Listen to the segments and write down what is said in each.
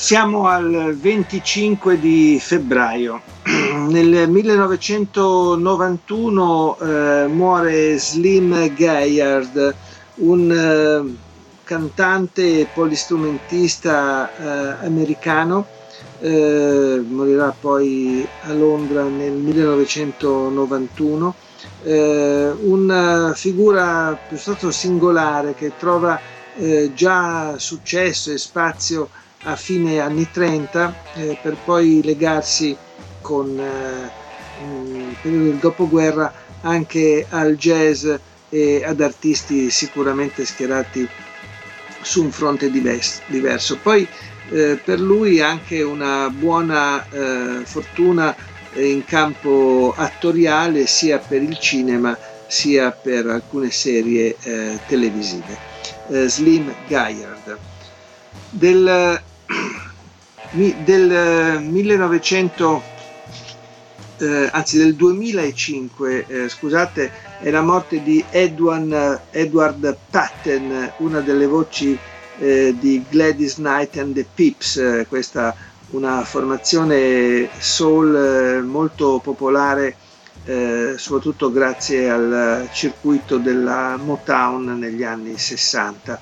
Siamo al 25 di febbraio. Nel 1991 eh, muore Slim Gaillard, un eh, cantante e polistrumentista eh, americano. Eh, morirà poi a Londra nel 1991. Eh, una figura piuttosto singolare che trova eh, già successo e spazio a fine anni 30 eh, per poi legarsi con eh, il periodo del dopoguerra anche al jazz e ad artisti sicuramente schierati su un fronte diverso. Poi eh, per lui anche una buona eh, fortuna in campo attoriale sia per il cinema sia per alcune serie eh, televisive. Eh, Slim Gaillard. Del del 1900 eh, eh, anzi del 2005 eh, scusate è la morte di Edward, Edward Patton una delle voci eh, di Gladys Knight and the Pips eh, questa una formazione soul eh, molto popolare soprattutto grazie al circuito della Motown negli anni 60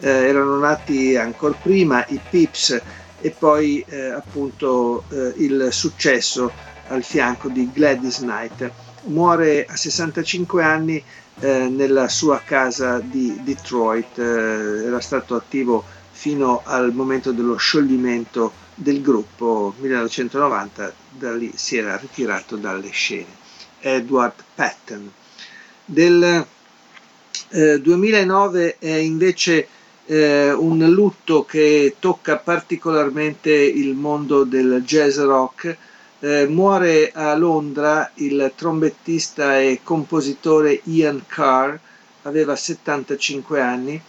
erano nati ancora prima i Pips e poi eh, appunto eh, il successo al fianco di Gladys Knight. Muore a 65 anni eh, nella sua casa di Detroit, eh, era stato attivo fino al momento dello scioglimento del gruppo 1990, da lì si era ritirato dalle scene. Edward Patton. Del 2009 eh, è invece eh, un lutto che tocca particolarmente il mondo del jazz rock. Eh, muore a Londra il trombettista e compositore Ian Carr, aveva 75 anni,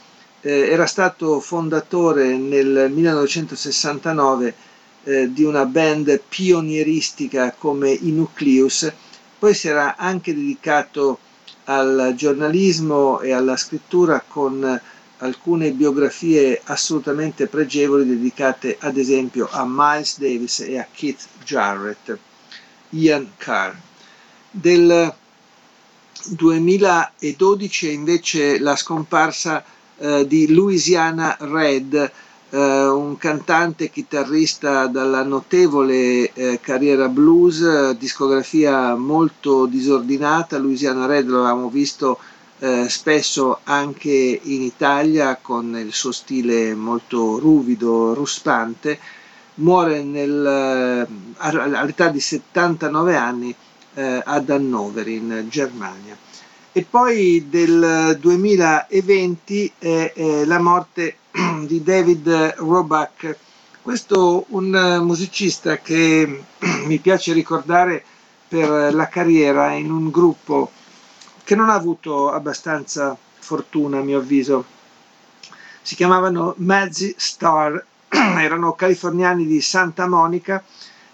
eh, era stato fondatore nel 1969 eh, di una band pionieristica come i Nucleus, poi si era anche dedicato al giornalismo e alla scrittura con alcune biografie assolutamente pregevoli dedicate ad esempio a Miles Davis e a Keith Jarrett. Ian Carr. Del 2012 è invece la scomparsa eh, di Louisiana Red, eh, un cantante chitarrista dalla notevole eh, carriera blues, discografia molto disordinata. Louisiana Red lo avevamo visto eh, spesso anche in Italia con il suo stile molto ruvido, ruspante, muore nel, eh, all'età di 79 anni eh, ad Hannover in Germania. E poi del 2020 è, è la morte di David Roback, questo un musicista che mi piace ricordare per la carriera in un gruppo che non ha avuto abbastanza fortuna a mio avviso. Si chiamavano Mazzy Star, erano californiani di Santa Monica,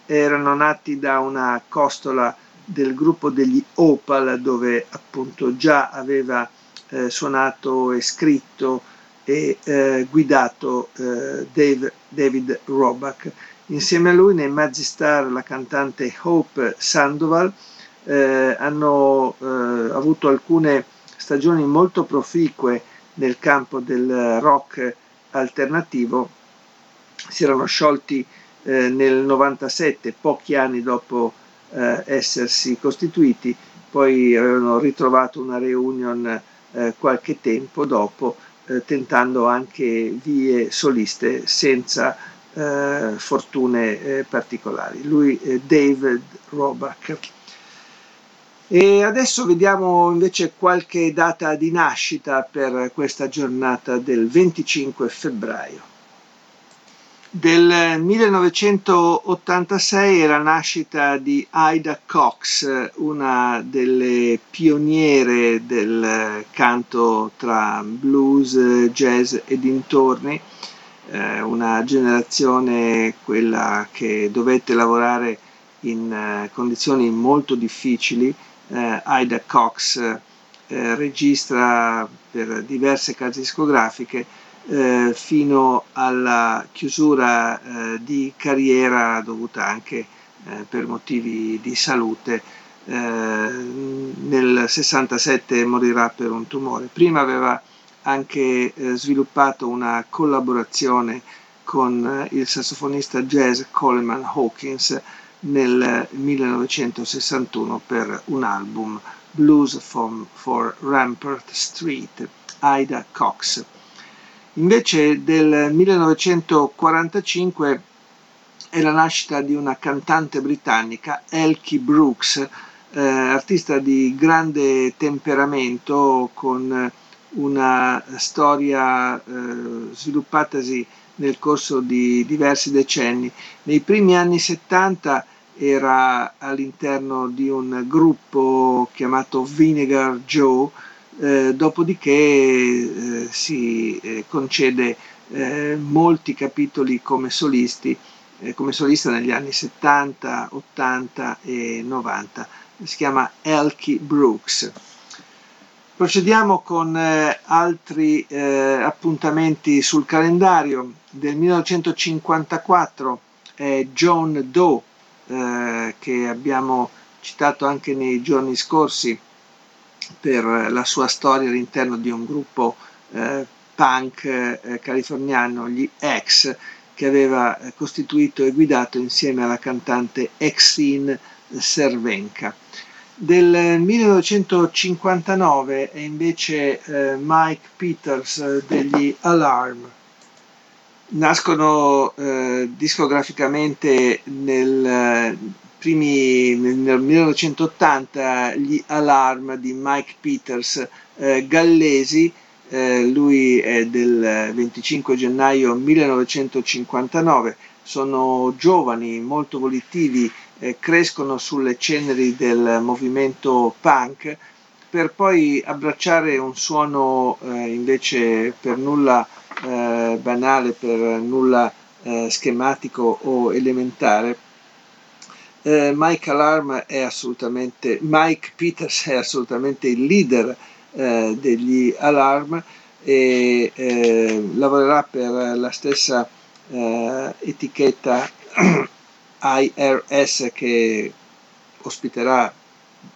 erano nati da una costola del gruppo degli Opal dove appunto già aveva eh, suonato e scritto e eh, guidato eh, Dave, David Roback. Insieme a lui nei Mazzy Star la cantante Hope Sandoval, eh, hanno eh, avuto alcune stagioni molto proficue nel campo del rock alternativo, si erano sciolti eh, nel 97, pochi anni dopo eh, essersi costituiti, poi avevano ritrovato una reunion eh, qualche tempo dopo, eh, tentando anche vie soliste senza fortune particolari. Lui, David Roback. E adesso vediamo invece qualche data di nascita per questa giornata del 25 febbraio. Del 1986 è la nascita di Ida Cox, una delle pioniere del canto tra blues, jazz e dintorni, eh, una generazione quella che dovette lavorare in eh, condizioni molto difficili eh, Ida Cox eh, registra per diverse case discografiche eh, fino alla chiusura eh, di carriera dovuta anche eh, per motivi di salute. Eh, nel 67 morirà per un tumore. Prima aveva anche sviluppato una collaborazione con il sassofonista jazz Coleman Hawkins nel 1961 per un album Blues from, for Rampart Street, Ida Cox. Invece del 1945 è la nascita di una cantante britannica, Elkie Brooks, eh, artista di grande temperamento con una storia eh, sviluppatasi nel corso di diversi decenni. Nei primi anni 70 era all'interno di un gruppo chiamato Vinegar Joe, eh, dopodiché eh, si eh, concede eh, molti capitoli come solisti, eh, come solista negli anni 70, 80 e 90. Si chiama Elkie Brooks. Procediamo con eh, altri appuntamenti sul calendario. Del 1954 è John Doe eh, che abbiamo citato anche nei giorni scorsi per la sua storia all'interno di un gruppo eh, punk eh, californiano, gli X, che aveva costituito e guidato insieme alla cantante Exine Cervenka. Del 1959 è invece eh, Mike Peters eh, degli Alarm nascono eh, discograficamente nel, primi, nel 1980 gli Alarm di Mike Peters eh, gallesi, eh, lui è del 25 gennaio 1959, sono giovani, molto volitivi, eh, crescono sulle ceneri del movimento punk per poi abbracciare un suono eh, invece per nulla eh, banale, per nulla eh, schematico o elementare, eh, Mike Alarm è assolutamente, Mike Peters è assolutamente il leader eh, degli Alarm e eh, lavorerà per la stessa etichetta IRS che ospiterà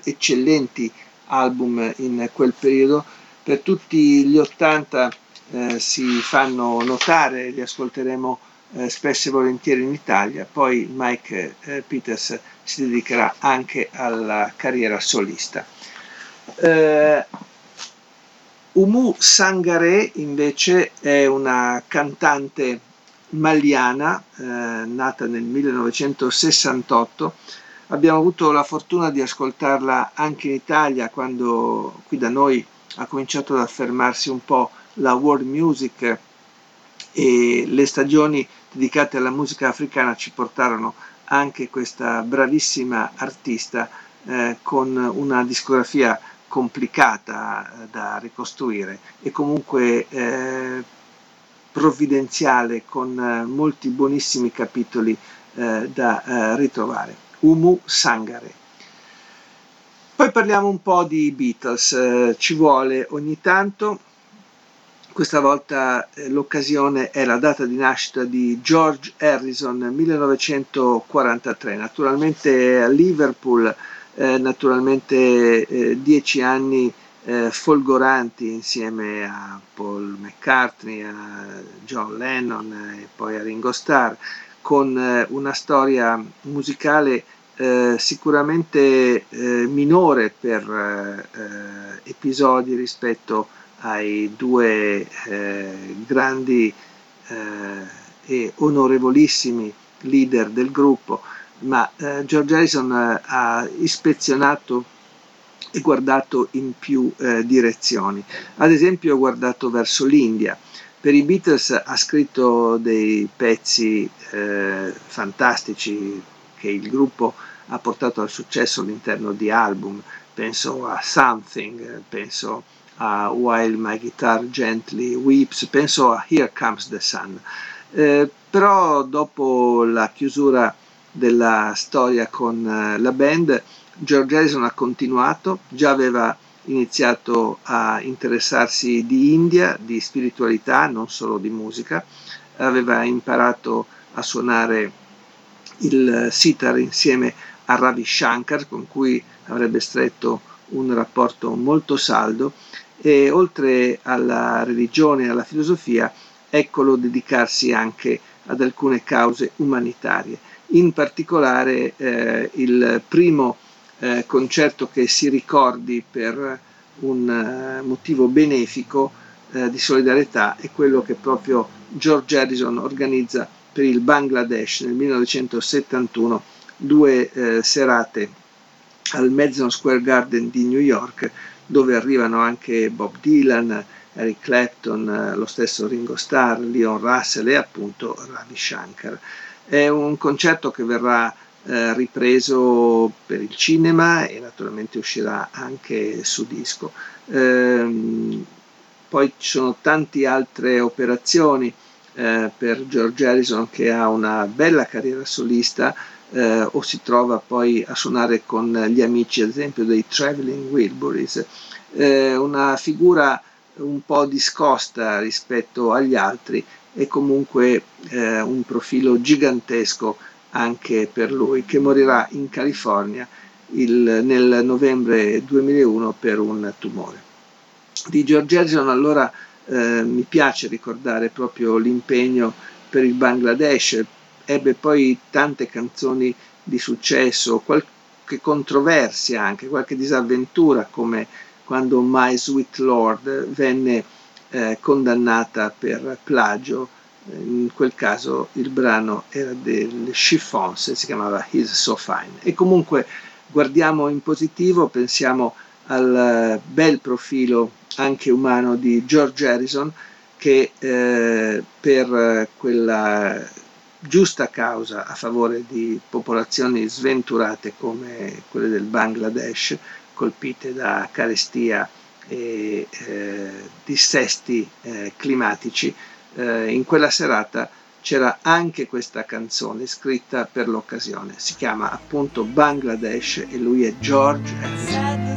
eccellenti album in quel periodo. Per tutti gli 80 eh, si fanno notare, li ascolteremo eh, spesso e volentieri in Italia, poi Mike eh, Peters si dedicherà anche alla carriera solista. Eh, Umu Sangare invece è una cantante maliana eh, nata nel 1968 abbiamo avuto la fortuna di ascoltarla anche in Italia quando qui da noi ha cominciato ad affermarsi un po' la world music e le stagioni dedicate alla musica africana ci portarono anche questa bravissima artista eh, con una discografia complicata eh, da ricostruire e comunque eh, provvidenziale con eh, molti buonissimi capitoli eh, da ritrovare. Umu Sangare. Poi parliamo un po' di Beatles, ci vuole ogni tanto. Questa volta eh, l'occasione è la data di nascita di George Harrison 1943, naturalmente a Liverpool, eh, naturalmente eh, dieci anni eh, folgoranti insieme a Paul McCartney, a John Lennon e poi a Ringo Starr, con eh, una storia musicale eh, sicuramente minore per episodi rispetto ai due eh, grandi eh, e onorevolissimi leader del gruppo, ma eh, George Harrison eh, ha ispezionato e guardato in più eh, direzioni. Ad esempio ho guardato verso l'India. Per i Beatles ha scritto dei pezzi eh, fantastici che il gruppo ha portato al successo all'interno di album, penso a Something, penso a While My Guitar Gently Weeps, penso a Here Comes the Sun. Eh, però dopo la chiusura della storia con eh, la band, George Harrison ha continuato, già aveva iniziato a interessarsi di India, di spiritualità, non solo di musica, aveva imparato a suonare il sitar insieme a Ravi Shankar con cui avrebbe stretto un rapporto molto saldo e oltre alla religione e alla filosofia eccolo dedicarsi anche ad alcune cause umanitarie. In particolare eh, il primo eh, concerto che si ricordi per un eh, motivo benefico eh, di solidarietà è quello che proprio George Harrison organizza per il Bangladesh nel 1971, due eh, serate al Madison Square Garden di New York dove arrivano anche Bob Dylan, Eric Clapton, lo stesso Ringo Starr, Leon Russell e appunto Ravi Shankar. È un concerto che verrà eh, ripreso per il cinema e naturalmente uscirà anche su disco. Ehm, poi ci sono tante altre operazioni eh, per George Harrison che ha una bella carriera solista eh, o si trova poi a suonare con gli amici ad esempio dei Traveling Wilburys, eh, una figura un po' discosta rispetto agli altri e comunque un profilo gigantesco anche per lui che morirà in California il, nel novembre 2001 per un tumore. Di George Harrison allora eh, mi piace ricordare proprio l'impegno per il Bangladesh, ebbe poi tante canzoni di successo, qualche controversia anche, qualche disavventura come quando My Sweet Lord venne eh, condannata per plagio, in quel caso il brano era del Chiffons si chiamava He's So Fine. E comunque guardiamo in positivo, pensiamo al bel profilo anche umano di George Harrison che eh, per quella giusta causa a favore di popolazioni sventurate come quelle del Bangladesh, colpite da carestia e eh, dissesti eh, climatici, eh, in quella serata c'era anche questa canzone scritta per l'occasione. Si chiama appunto Bangladesh e lui è George Harrison.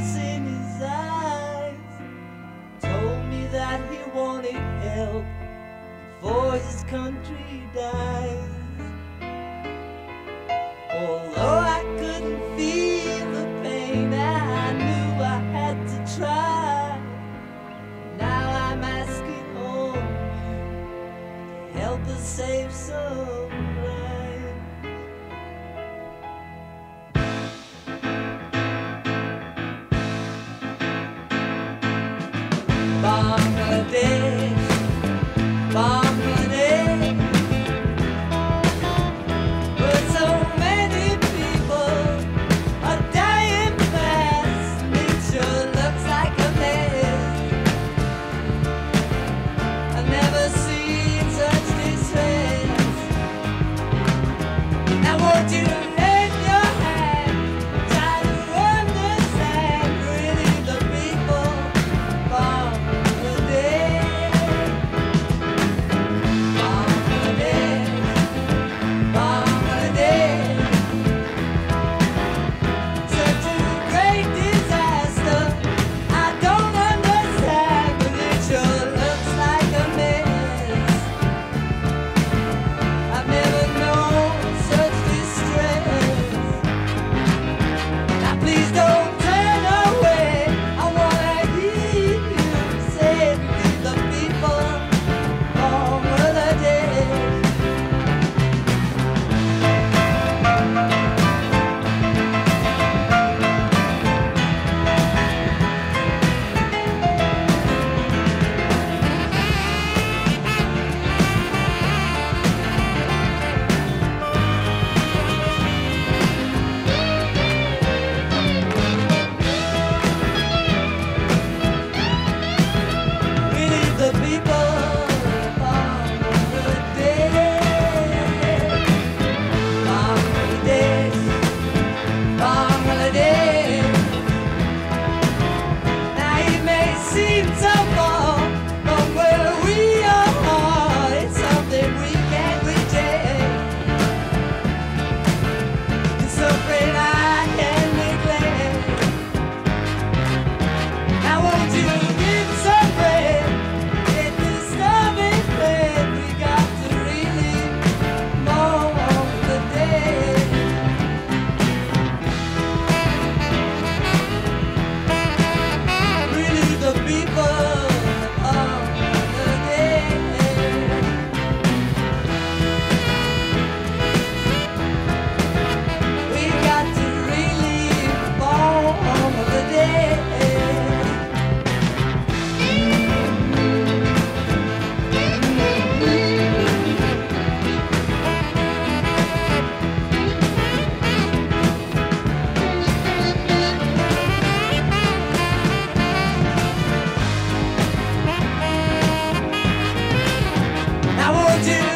melody